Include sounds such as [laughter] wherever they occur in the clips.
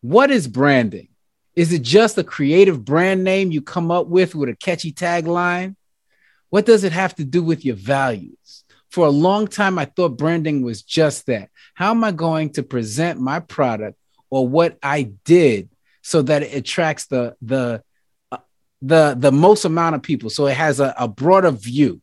What is branding? Is it just a creative brand name you come up with with a catchy tagline? What does it have to do with your values? For a long time, I thought branding was just that. How am I going to present my product or what I did so that it attracts the the uh, the the most amount of people so it has a, a broader view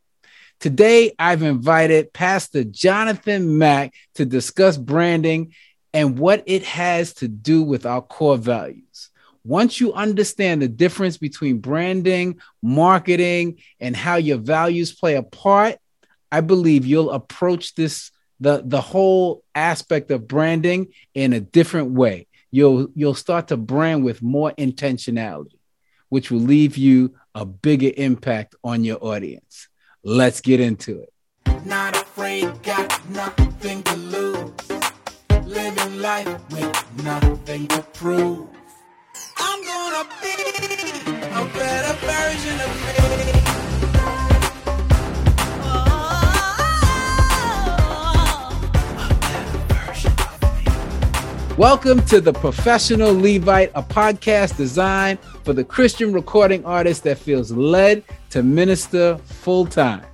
today i've invited pastor jonathan mack to discuss branding and what it has to do with our core values once you understand the difference between branding marketing and how your values play a part i believe you'll approach this the the whole aspect of branding in a different way you'll you'll start to brand with more intentionality, which will leave you a bigger impact on your audience. Let's get into it. Not afraid, got nothing life with nothing to prove. I'm gonna be a better version of me. Welcome to the Professional Levite, a podcast designed for the Christian recording artist that feels led to minister full time.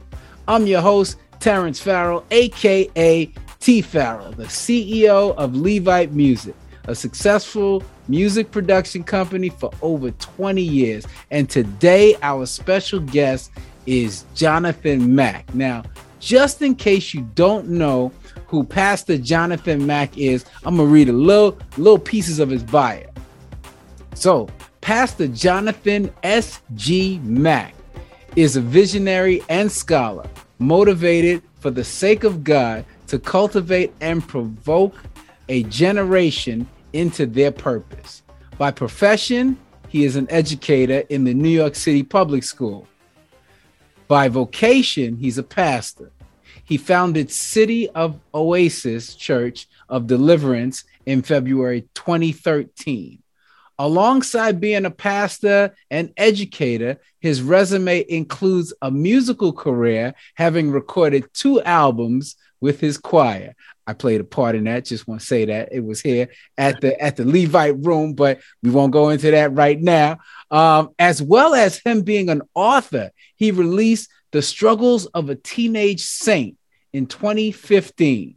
I'm your host, Terrence Farrell, aka T Farrell, the CEO of Levite Music, a successful music production company for over 20 years. And today, our special guest is Jonathan Mack. Now, just in case you don't know who Pastor Jonathan Mack is, I'm gonna read a little little pieces of his bio. So, Pastor Jonathan S.G. Mack is a visionary and scholar, motivated for the sake of God to cultivate and provoke a generation into their purpose. By profession, he is an educator in the New York City Public School. By vocation, he's a pastor. He founded City of Oasis Church of Deliverance in February 2013. Alongside being a pastor and educator, his resume includes a musical career, having recorded two albums with his choir. I played a part in that. Just want to say that it was here at the at the Levite room, but we won't go into that right now. Um, as well as him being an author, he released The Struggles of a Teenage Saint in 2015.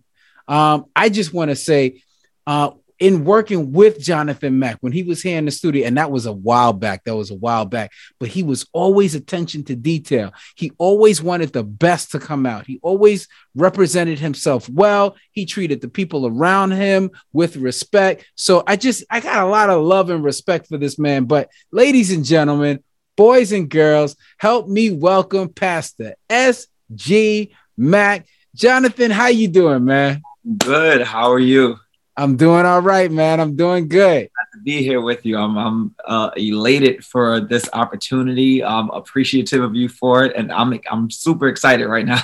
Um, I just want to say, uh, in working with Jonathan Mack when he was here in the studio, and that was a while back, that was a while back, but he was always attention to detail. He always wanted the best to come out. He always represented himself well. He treated the people around him with respect. So I just, I got a lot of love and respect for this man. But ladies and gentlemen, boys and girls, help me welcome Pastor S.G. Mack. Jonathan, how you doing, man? Good. How are you? I'm doing all right, man. I'm doing good. Glad to be here with you. I'm, I'm uh, elated for this opportunity. I'm appreciative of you for it, and I'm I'm super excited right now.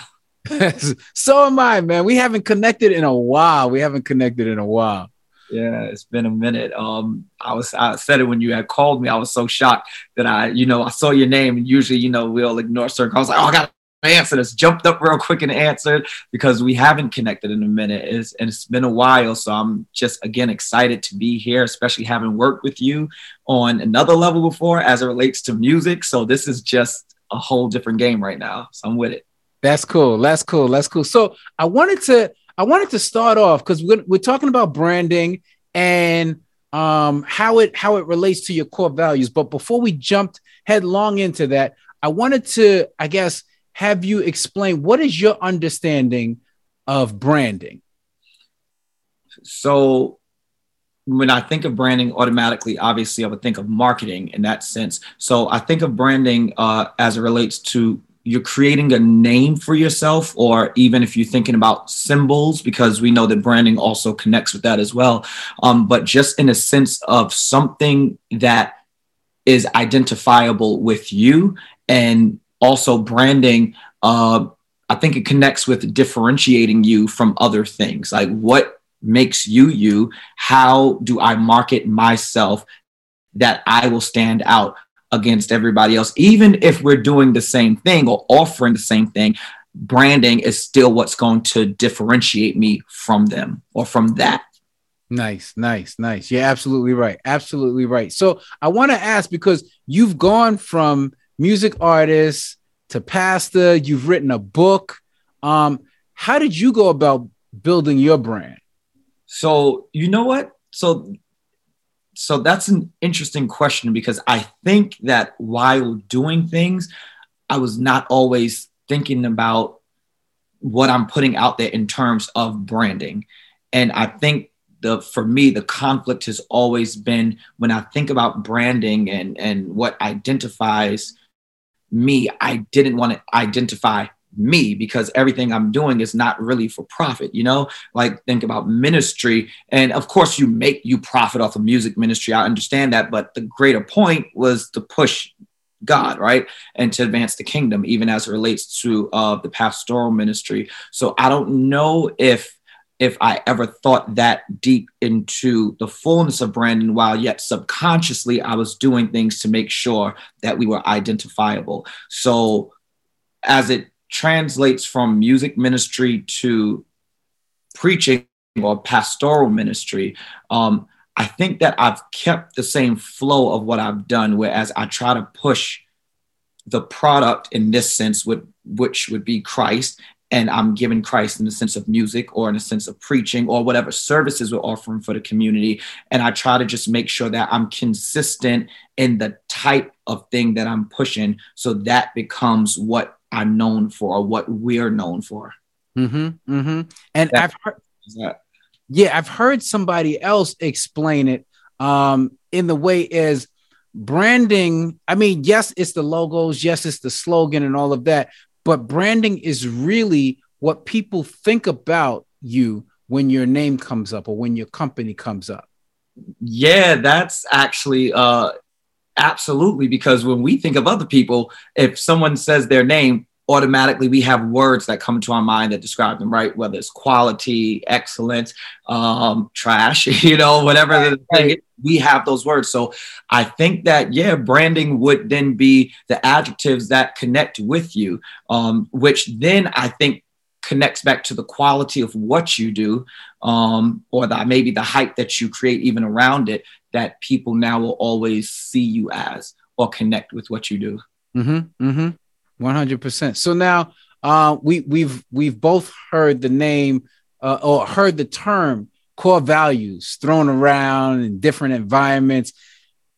[laughs] [laughs] so am I, man. We haven't connected in a while. We haven't connected in a while. Yeah, it's been a minute. Um, I was I said it when you had called me. I was so shocked that I, you know, I saw your name, and usually, you know, we'll ignore circle. I was like, oh, I got answer this jumped up real quick and answered because we haven't connected in a minute. It's, and it's been a while so i'm just again excited to be here especially having worked with you on another level before as it relates to music. So this is just a whole different game right now so i'm with it. That's cool. That's cool. That's cool. So i wanted to i wanted to start off because we're, we're talking about branding and um how it how it relates to your core values. But before we jumped headlong into that i wanted to i guess have you explained what is your understanding of branding? So when I think of branding, automatically, obviously, I would think of marketing in that sense. So I think of branding uh, as it relates to you're creating a name for yourself, or even if you're thinking about symbols, because we know that branding also connects with that as well. Um, but just in a sense of something that is identifiable with you and also branding uh, i think it connects with differentiating you from other things like what makes you you how do i market myself that i will stand out against everybody else even if we're doing the same thing or offering the same thing branding is still what's going to differentiate me from them or from that Nice, nice, nice. You're absolutely right. Absolutely right. So I want to ask because you've gone from music artist to pastor, you've written a book. Um, how did you go about building your brand? So, you know what? So so that's an interesting question because I think that while doing things, I was not always thinking about what I'm putting out there in terms of branding. And I think the for me the conflict has always been when I think about branding and and what identifies me, I didn't want to identify me because everything I'm doing is not really for profit, you know? Like think about ministry and of course you make you profit off of music ministry. I understand that, but the greater point was to push God, right? And to advance the kingdom even as it relates to uh the pastoral ministry. So I don't know if if I ever thought that deep into the fullness of branding, while yet subconsciously I was doing things to make sure that we were identifiable. So, as it translates from music ministry to preaching or pastoral ministry, um, I think that I've kept the same flow of what I've done, whereas I try to push the product in this sense, with, which would be Christ, and I'm giving Christ in the sense of music or in the sense of preaching or whatever services we're offering for the community. And I try to just make sure that I'm consistent in the type of thing that I'm pushing so that becomes what I'm known for or what we're known for. Mm-hmm, mm-hmm. And that, I've heard, yeah, I've heard somebody else explain it um, in the way is branding. I mean, yes, it's the logos, yes, it's the slogan and all of that, but branding is really what people think about you when your name comes up or when your company comes up. Yeah, that's actually uh absolutely because when we think of other people, if someone says their name, automatically we have words that come to our mind that describe them, right? Whether it's quality, excellence, um, trash, [laughs] you know, whatever right, the thing right. we have those words. So I think that, yeah, branding would then be the adjectives that connect with you, um, which then I think connects back to the quality of what you do um, or the, maybe the hype that you create even around it that people now will always see you as or connect with what you do. Mm-hmm, mm-hmm. One hundred percent. So now uh, we we've we've both heard the name uh, or heard the term core values thrown around in different environments.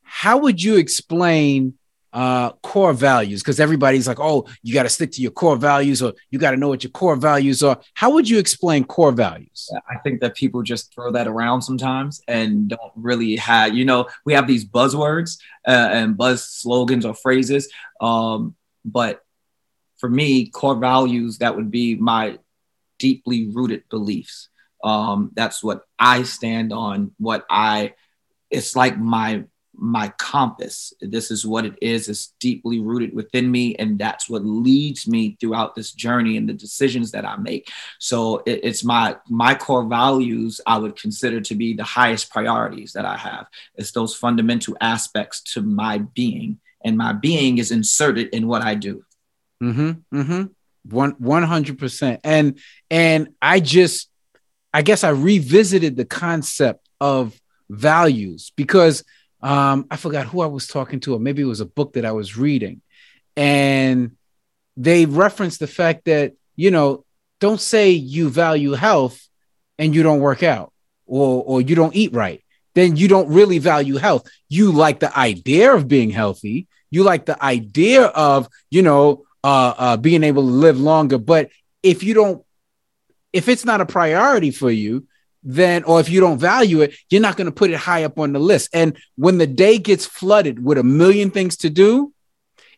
How would you explain uh, core values? Because everybody's like, oh, you got to stick to your core values, or you got to know what your core values are. How would you explain core values? I think that people just throw that around sometimes and don't really have, you know, we have these buzzwords uh, and buzz slogans or phrases, um, but for me, core values, that would be my deeply rooted beliefs. Um, that's what I stand on, what I, it's like my my compass. This is what it is. It's deeply rooted within me. And that's what leads me throughout this journey and the decisions that I make. So it, it's my my core values I would consider to be the highest priorities that I have. It's those fundamental aspects to my being. And my being is inserted in what I do. Mm-hmm. Mm-hmm. One one hundred percent. And and I just I guess I revisited the concept of values because um, I forgot who I was talking to, or maybe it was a book that I was reading, and they referenced the fact that you know don't say you value health and you don't work out or or you don't eat right then you don't really value health you like the idea of being healthy you like the idea of you know uh, uh, being able to live longer. But if you don't, if it's not a priority for you, then, or if you don't value it, you're not going to put it high up on the list. And when the day gets flooded with a million things to do,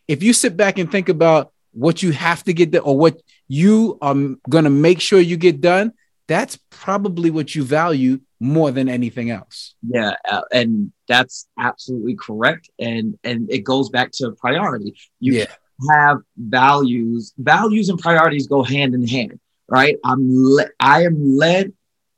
if you sit back and think about what you have to get done or what you are going to make sure you get done, that's probably what you value more than anything else. Yeah, uh, and that's absolutely correct. And and it goes back to priority. You yeah have values. Values and priorities go hand in hand, right? I'm le- I am led.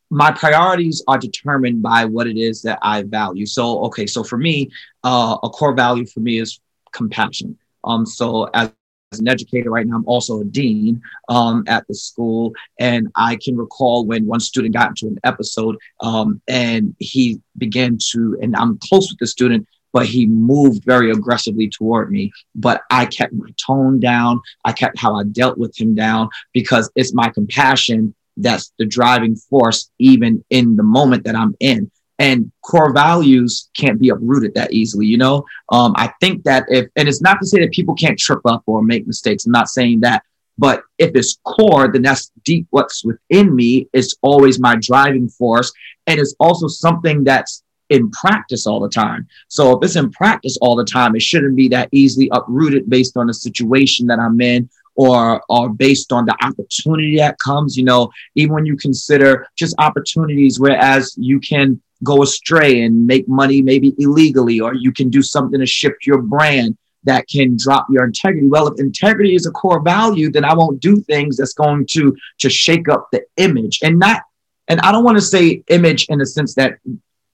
My priorities are determined by what it is that I value. So, okay, so for me, uh, a core value for me is compassion. Um, so as as an educator right now, I'm also a dean um, at the school. And I can recall when one student got into an episode um, and he began to, and I'm close with the student, but he moved very aggressively toward me. But I kept my tone down. I kept how I dealt with him down because it's my compassion that's the driving force, even in the moment that I'm in. And core values can't be uprooted that easily you know? Um, i think that if and it's not to say that people can't trip up or make mistakes. I'm not saying that. But if it's core then that's deep what's within me. It's always my driving force. And it's also something that's in practice all the time so if it's in practice all the time it shouldn't be that easily uprooted based on the situation that i'm in or or based on the opportunity that comes you know even when you consider just opportunities whereas you can go astray and make money maybe illegally, or you can do something to shift your brand that can drop your integrity. Well, if integrity is a core value, then I won't do things that's going to to shake up the image and not. And I don't want to say image in the sense that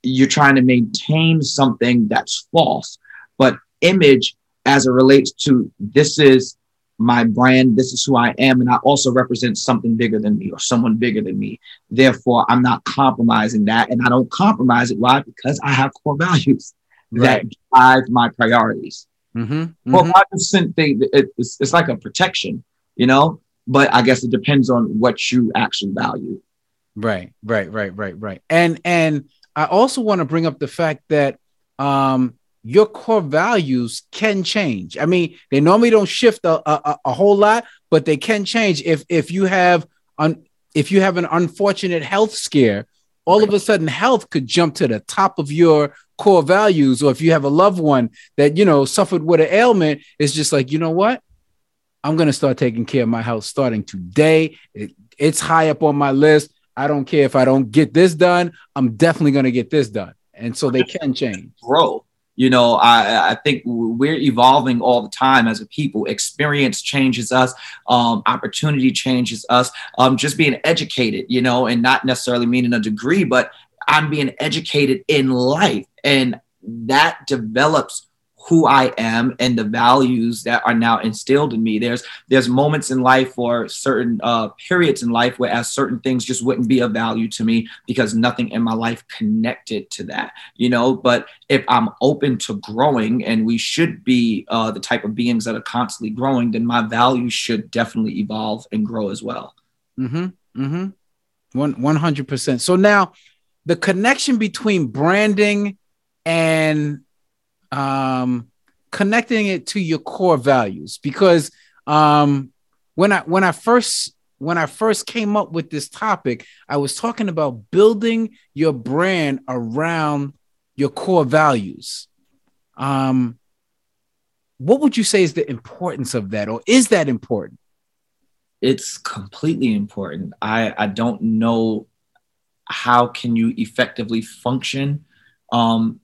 you're trying to maintain something that's false, but image as it relates to this is my brand, this is who I am, and I also represent something bigger than me or someone bigger than me. Therefore, I'm not compromising that, and I don't compromise it. Why? Because I have core values right. that drive my priorities. Mm-hmm, mm-hmm. Well, just think they, it's, it's like a protection, you know. But I guess it depends on what you actually value. Right, right, right, right, right. And and I also want to bring up the fact that um your core values can change. I mean, they normally don't shift a, a, a whole lot, but they can change if if you have un, if you have an unfortunate health scare. All of a sudden, health could jump to the top of your core values, or if you have a loved one that you know suffered with an ailment, it's just like you know what, I'm gonna start taking care of my health starting today. It, it's high up on my list. I don't care if I don't get this done. I'm definitely gonna get this done, and so they can change. Bro, you know i i think we're evolving all the time as a people experience changes us um, opportunity changes us um, just being educated you know and not necessarily meaning a degree but i'm being educated in life and that develops who I am and the values that are now instilled in me. There's there's moments in life or certain uh, periods in life where as certain things just wouldn't be of value to me because nothing in my life connected to that, you know. But if I'm open to growing, and we should be uh, the type of beings that are constantly growing, then my values should definitely evolve and grow as well. Mm-hmm. Mm-hmm. One one hundred percent. So now, the connection between branding and um, connecting it to your core values because um, when I when I first when I first came up with this topic, I was talking about building your brand around your core values. Um, what would you say is the importance of that, or is that important? It's completely important. I I don't know how can you effectively function um,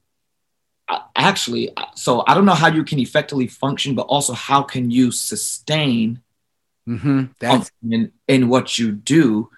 actually so i don't know how you can effectively function but also how can you sustain mm-hmm. in, in what you do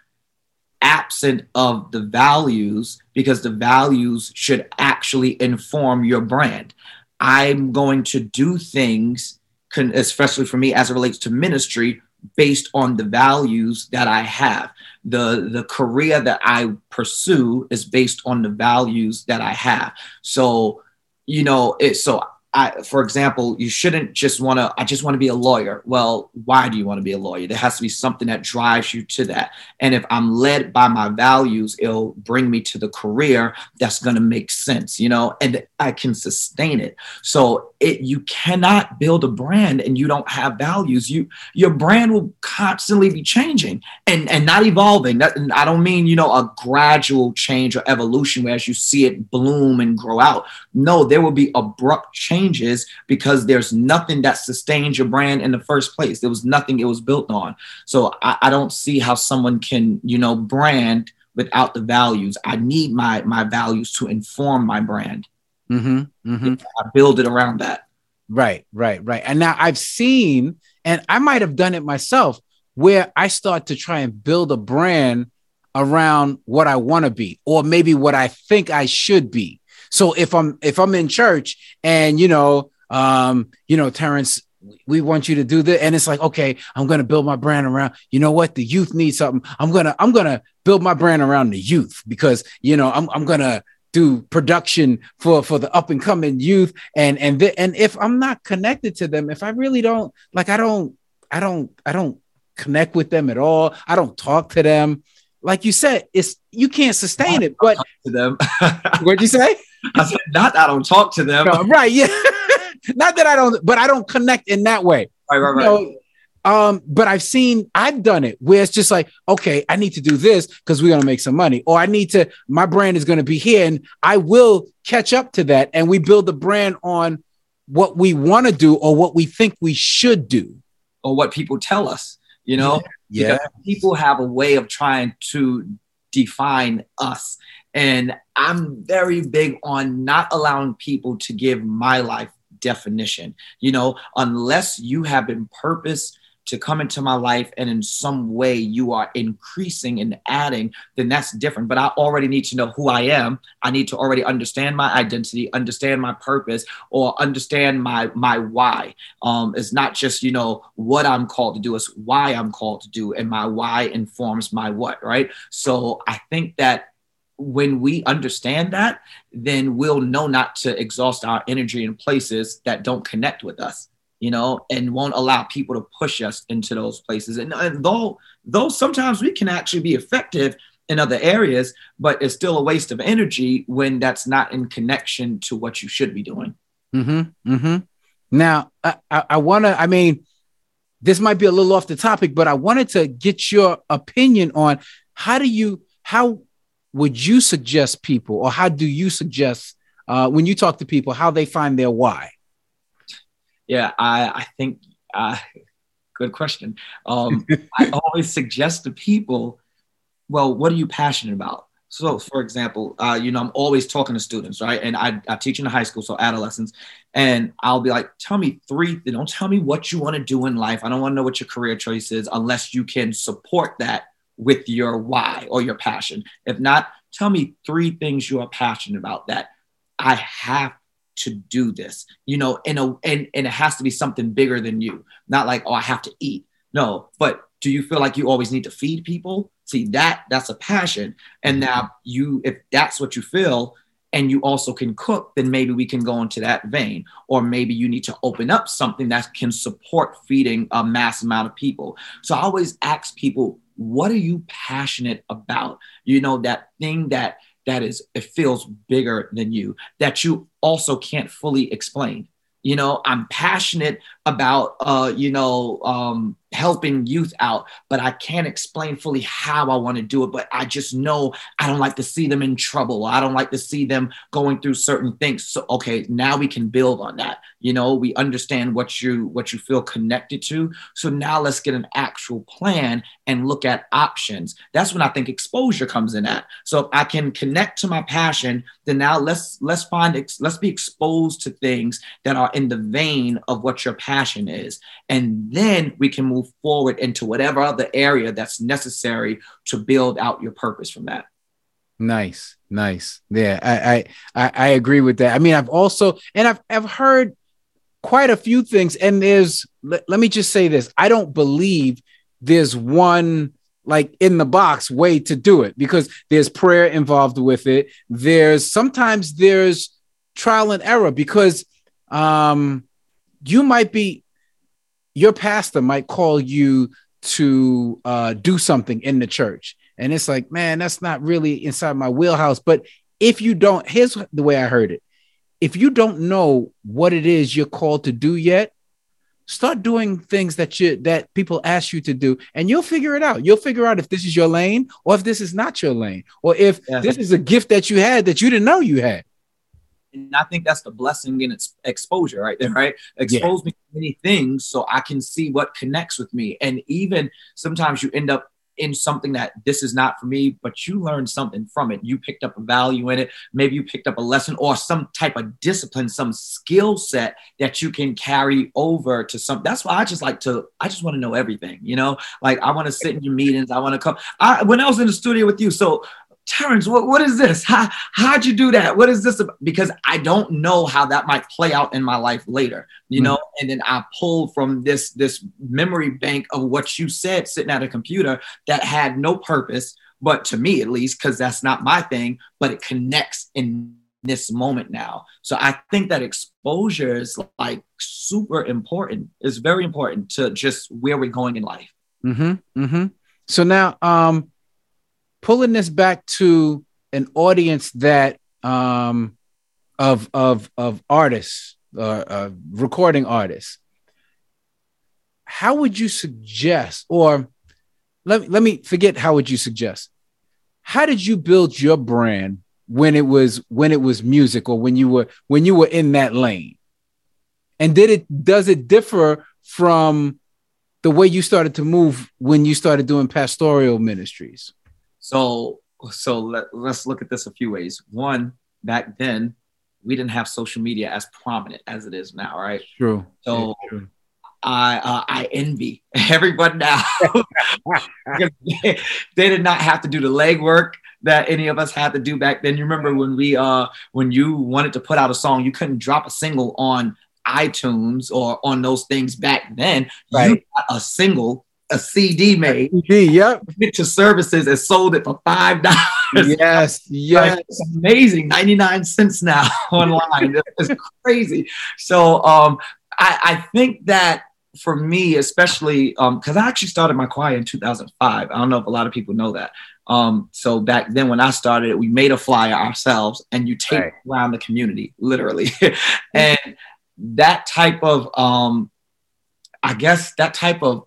absent of the values because the values should actually inform your brand. I'm going to do things especially for me as it relates to ministry based on the values that i have. The the career that i pursue is based on the values that i have. So you know, it, so I, for example, you shouldn't just want to, I just want to be a lawyer. Well, why do you want to be a lawyer? There has to be something that drives you to that. And if I'm led by my values, it'll bring me to the career that's going to make sense, you know, and I can sustain it. So it, you cannot build a brand and you don't have values. You, your brand will constantly be changing and, and not evolving. That, and I don't mean, you know, a gradual change or evolution where as you see it bloom and grow out. No, there will be abrupt change changes because there's nothing that sustains your brand in the first place. There was nothing it was built on. So I, I don't see how someone can, you know, brand without the values. I need my my values to inform my brand. Mm-hmm, mm-hmm. I build it around that. Right, right, right. And now I've seen, and I might have done it myself, where I start to try and build a brand around what I want to be, or maybe what I think I should be. So if I'm if I'm in church and you know um you know Terrence we want you to do this. And it's like okay i'm going to build my brand around you know what? The youth need something. I'm going to i'm to build my brand around the youth because you know i'm, I'm going to do production for for the up and coming youth. And and th- and if i'm not connected to them if i really don't like i don't i don't i don't connect with them at all. I don't talk to them. Like you said it's you can't sustain it but [laughs] to them. What'd you say i said not that i don't talk to them no, [laughs] right yeah [laughs] not that I don't, but I don't connect in that way. Right, right, right. You know, um, but I've seen, I've done it where it's just like, okay, I need to do this because we're gonna make some money, or I need to, my brand is gonna be here, and I will catch up to that, and we build the brand on what we want to do or what we think we should do, or what people tell us. You know, yeah. Because people have a way of trying to define us. And I'm very big on not allowing people to give my life definition. You know, unless you have been purpose to come into my life and in some way you are increasing and adding, then that's different. But I already need to know who I am. I need to already understand my identity, understand my purpose, or understand my my why. Um, it's not just you know what I'm called to do; it's why I'm called to do, and my why informs my what. Right. So I think that when we understand that, then we'll know not to exhaust our energy in places that don't connect with us, you know, and won't allow people to push us into those places. And, and though, though sometimes we can actually be effective in other areas, but it's still a waste of energy when that's not in connection to what you should be doing. Mm-hmm. Mm-hmm. Now, I, I, I want to, I mean, this might be a little off the topic, but I wanted to get your opinion on how do you, how would you suggest people, or how do you suggest uh, when you talk to people how they find their why? Yeah, I, I think uh, [laughs] good question. Um, [laughs] I always suggest to people, well, what are you passionate about? So, for example, uh, you know, I'm always talking to students, right? And I, I teach in the high school, so adolescents, and I'll be like, tell me three, don't tell me what you want to do in life. I don't want to know what your career choice is unless you can support that with your why or your passion. If not, tell me three things you are passionate about that I have to do this, you know, in a, and, and it has to be something bigger than you, not like, oh, I have to eat. No, but do you feel like you always need to feed people? See that that's a passion. And now you, if that's what you feel, and you also can cook, then maybe we can go into that vein. Or maybe you need to open up something that can support feeding a mass amount of people. So I always ask people, what are you passionate about? You know that thing that that is it feels bigger than you that you also can't fully explain. You know i'm passionate about uh you know um helping youth out, but I can't explain fully how I want to do it. But I just know I don't like to see them in trouble. I don't like to see them going through certain things. So okay, now we can build on that. You know, we understand what you what you feel connected to. So now let's get an actual plan and look at options. That's when I think exposure comes in at. So if I can connect to my passion, then now let's let's find let's be exposed to things that are in the vein of what your passion is. And then we can move move forward into whatever other area that's necessary to build out your purpose from that. Nice, nice. Yeah, I I I agree with that. I mean, I've also and I've I've heard quite a few things, and there's let, let me just say this: I don't believe there's one like in the box way to do it because there's prayer involved with it. There's sometimes there's trial and error because um you might be your pastor might call you to uh, do something in the church. And it's like, man, that's not really inside my wheelhouse. But if you don't, here's the way I heard it if you don't know what it is you're called to do yet, start doing things that you that people ask you to do and you'll figure it out you'll figure out if this is your lane or if this is not your lane or if yeah. this is a gift that you had that you didn't know you had and I think that's the blessing in its exposure right there, right? Expose yeah. me to many things so I can see what connects with me. And even sometimes you end up in something that this is not for me, but you learned something from it. You picked up a value in it. Maybe you picked up a lesson or some type of discipline, some skill set that you can carry over to some. That's why I just like to, I just want to know everything, you know? Like I want to sit in your meetings. I want to come. I, when I was in the studio with you, so Terrence, what, what is this? How, how'd you do that? What is this? About? Because I don't know how that might play out in my life later, you mm-hmm. know? And then I pulled from this, this memory bank of what you said sitting at a computer that had no purpose, but to me at least, because that's not my thing, but it connects in this moment now. So I think that exposure is like super important. It's very important to just where we're going in life. Mm-hmm. Mm-hmm. So now, um, pulling this back to an audience that um, of of of artists, uh, uh, recording artists. How would you suggest, or let me let me forget how would you suggest? How did you build your brand when it was when it was music or when you were when you were in that lane? And did it does it differ from the way you started to move when you started doing pastoral ministries? So so let, let's look at this a few ways. One, back then we didn't have social media as prominent as it is now, right? True. So true. I uh, I envy [laughs] everyone now. they, [laughs] they did not have to do the legwork that any of us had to do back then. You remember when we uh when you wanted to put out a song, you couldn't drop a single on iTunes or on those things back then. Right. You got a single, a CD made. CD, yep. To services and sold it for five dollars. Yes, [laughs] yes. Like, amazing. 99 cents now [laughs] online. it's crazy. So um I, I think that for me, especially because um, I actually started my choir in 2005. I don't know if a lot of people know that. Um, so back then when I started, we made a flyer ourselves and you tape right. around the community, literally. [laughs] and that type of, um, I guess that type of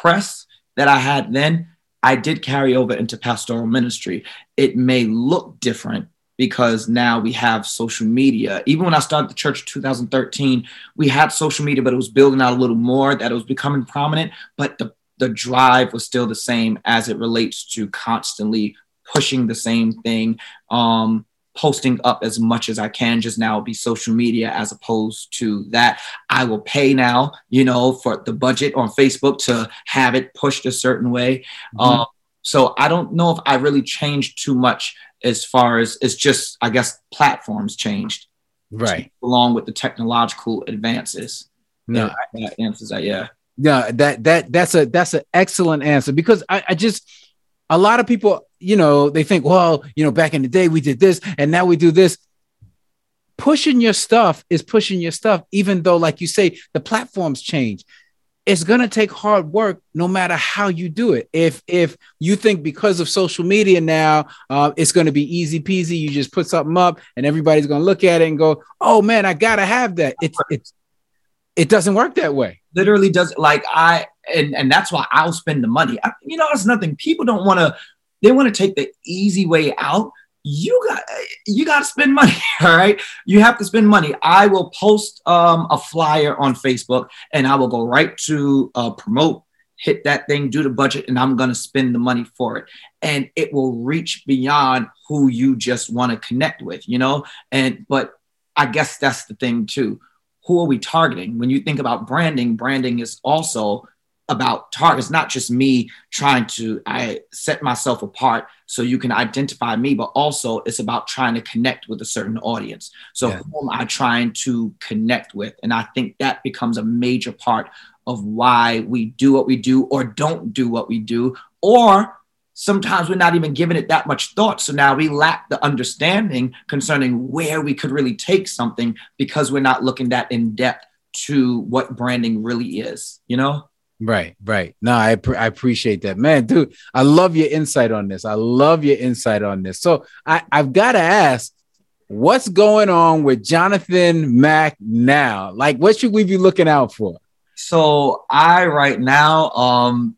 press that I had then, I did carry over into pastoral ministry. It may look different because now we have social media. Even when I started the church in 2013, we had social media, but it was building out a little more, that it was becoming prominent. But the the drive was still the same as it relates to constantly pushing the same thing um, posting up as much as i can just now be social media as opposed to that. I will pay now you know for the budget on facebook to have it pushed a certain way. Mm-hmm. um, so i don't know if i really changed too much as far as it's just i guess platforms changed. Right. Along with the technological advances. No. That answers that yeah. Yeah, that that that's a that's an excellent answer because I, I just a lot of people, you know, they think, well, you know, back in the day we did this and now we do this. Pushing your stuff is pushing your stuff, even though, like you say, the platforms change. It's gonna take hard work, no matter how you do it. If if you think because of social media now, uh, it's gonna be easy peasy, you just put something up and everybody's gonna look at it and go, "Oh man, I gotta have that." It's it's it doesn't work that way literally does like I and and that's why I'll spend the money. I, you know, it's nothing. People don't want to. They want to take the easy way out. You got you got to spend money. [laughs] All right, you have to spend money. I will post um, a flyer on Facebook, and I will go right to uh, promote. Hit that thing, do the budget, and I'm gonna spend the money for it. And it will reach beyond who you just want to connect with, you know. And but I guess that's the thing too who are we targeting? When you think about branding, branding is also about targets, not just me trying to I set myself apart so you can identify me, but also it's about trying to connect with a certain audience. So yeah. who am I trying to connect with? And I think that becomes a major part of why we do what we do or don't do what we do, or sometimes we're not even giving it that much thought. So now we lack the understanding concerning where we could really take something because we're not looking that in depth to what branding really is, you know? Right, right. No, I, I appreciate that, man, dude. I love your insight on this. I love your insight on this. So I, I've got to ask, what's going on with Jonathan Mack now? Like, what should we be looking out for? So I right now, um,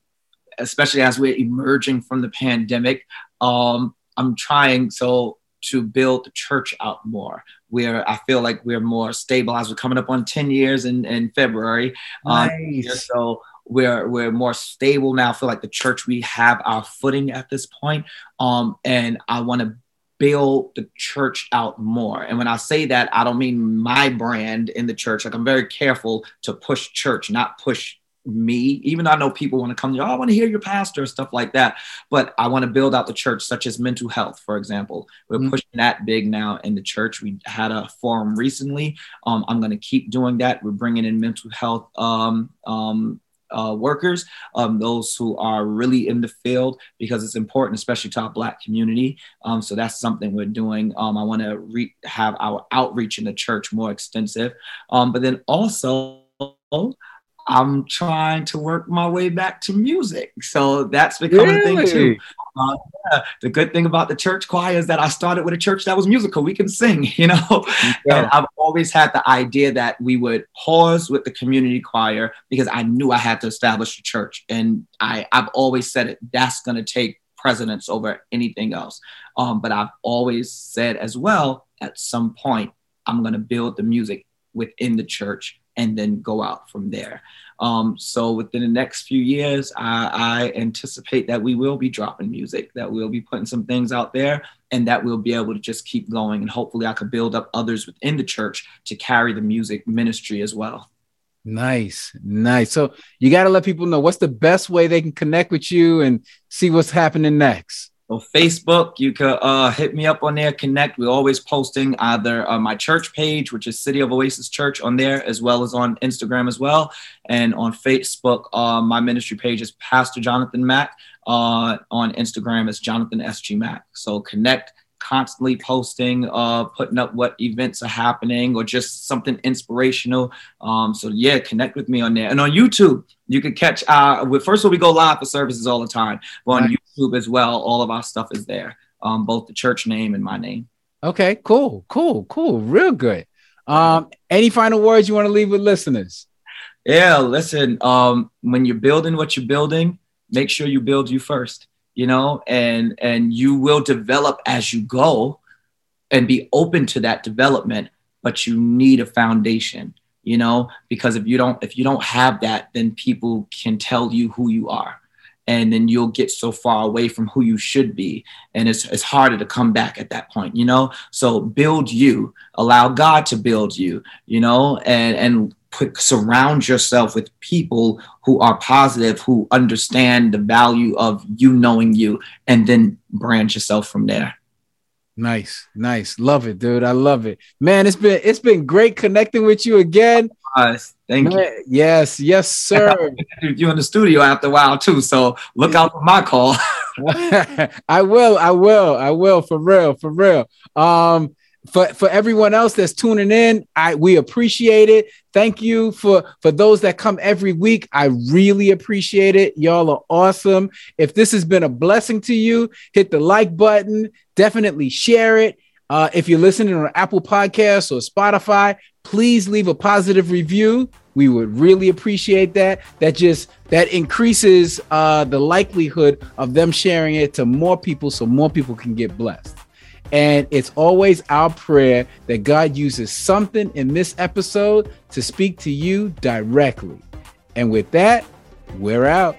especially as we're emerging from the pandemic. Um, I'm trying so to build the church out more where I feel like we're more stabilized. We're coming up on 10 years in, in February. Um, nice. Um, so we're we're more stable now. I feel like the church we have our footing at this point. Um, and I want to build the church out more. And when I say that, I don't mean my brand in the church. Like I'm very careful to push church, not push me, even though I know people want to come, oh, I want to hear your pastor, stuff like that. But I want to build out the church, such as mental health, for example. We're mm-hmm. pushing that big now in the church. We had a forum recently. Um, I'm going to keep doing that. We're bringing in mental health um, um, uh, workers, um, those who are really in the field, because it's important, especially to our Black community. Um, so that's something we're doing. Um, I want to re- have our outreach in the church more extensive. Um, but then also, I'm trying to work my way back to music. So that's becoming really? a thing too. Uh, yeah. The good thing about the church choir is that I started with a church that was musical. We can sing, [laughs] you know. Yeah. And I've always had the idea that we would pause with the community choir because I knew I had to establish a church, and I I've always said it. That's going to take precedence over anything else. Um, but I've always said as well, at some point, I'm going to build the music within the church and then go out from there. Um, so within the next few years, I, I, anticipate that we will be dropping music, that we'll be putting some things out there, and that we'll be able to just keep going. And hopefully, I could build up others within the church to carry the music ministry as well. Nice, nice. So you got to let people know what's the best way they can connect with you and see what's happening next. So Facebook, you could uh, hit me up on there, connect. We're always posting either uh, my church page, which is City of Oasis Church, on there, as well as on Instagram as well. And on Facebook, uh, my ministry page is Pastor Jonathan Mack. Uh, on Instagram, it's Jonathan SG Mack. So connect, constantly posting, uh, putting up what events are happening or just something inspirational. Um, so yeah, connect with me on there. And on YouTube, you can catch uh first of all, we go live for services all the time, but on right. YouTube as well, all of our stuff is there. Um, both the church name and my name. Okay, cool, cool, cool, real good. Um, any final words you want to leave with listeners? Yeah, listen, um, when you're building what you're building, make sure you build you first you know, and and you will develop as you go and be open to that development, but you need a foundation, you know, because if you don't if you don't have that, then people can tell you who you are. And then you'll get so far away from who you should be. And it's, it's harder to come back at that point, you know? So build you, allow God to build you, you know, and, and put surround yourself with people who are positive who understand the value of you knowing you and then branch yourself from there. Nice nice. Love it dude. I love it. Man it's been it's been great connecting with you again. Nice. Thank man, you. Yes, yes, sir. [laughs] you in the studio after a while too, so look out for my call. [laughs] [laughs] I will, I will, I will, for real, for real. Um, for for everyone else that's tuning in i we appreciate it thank you for for those that come every week i really appreciate it y'all are awesome if this has been a blessing to you hit the like button definitely share it uh, if you're listening on apple podcasts or spotify please leave a positive review we would really appreciate that that just that increases uh, the likelihood of them sharing it to more people so more people can get blessed and it's always our prayer that God uses something in this episode to speak to you directly. And with that, we're out.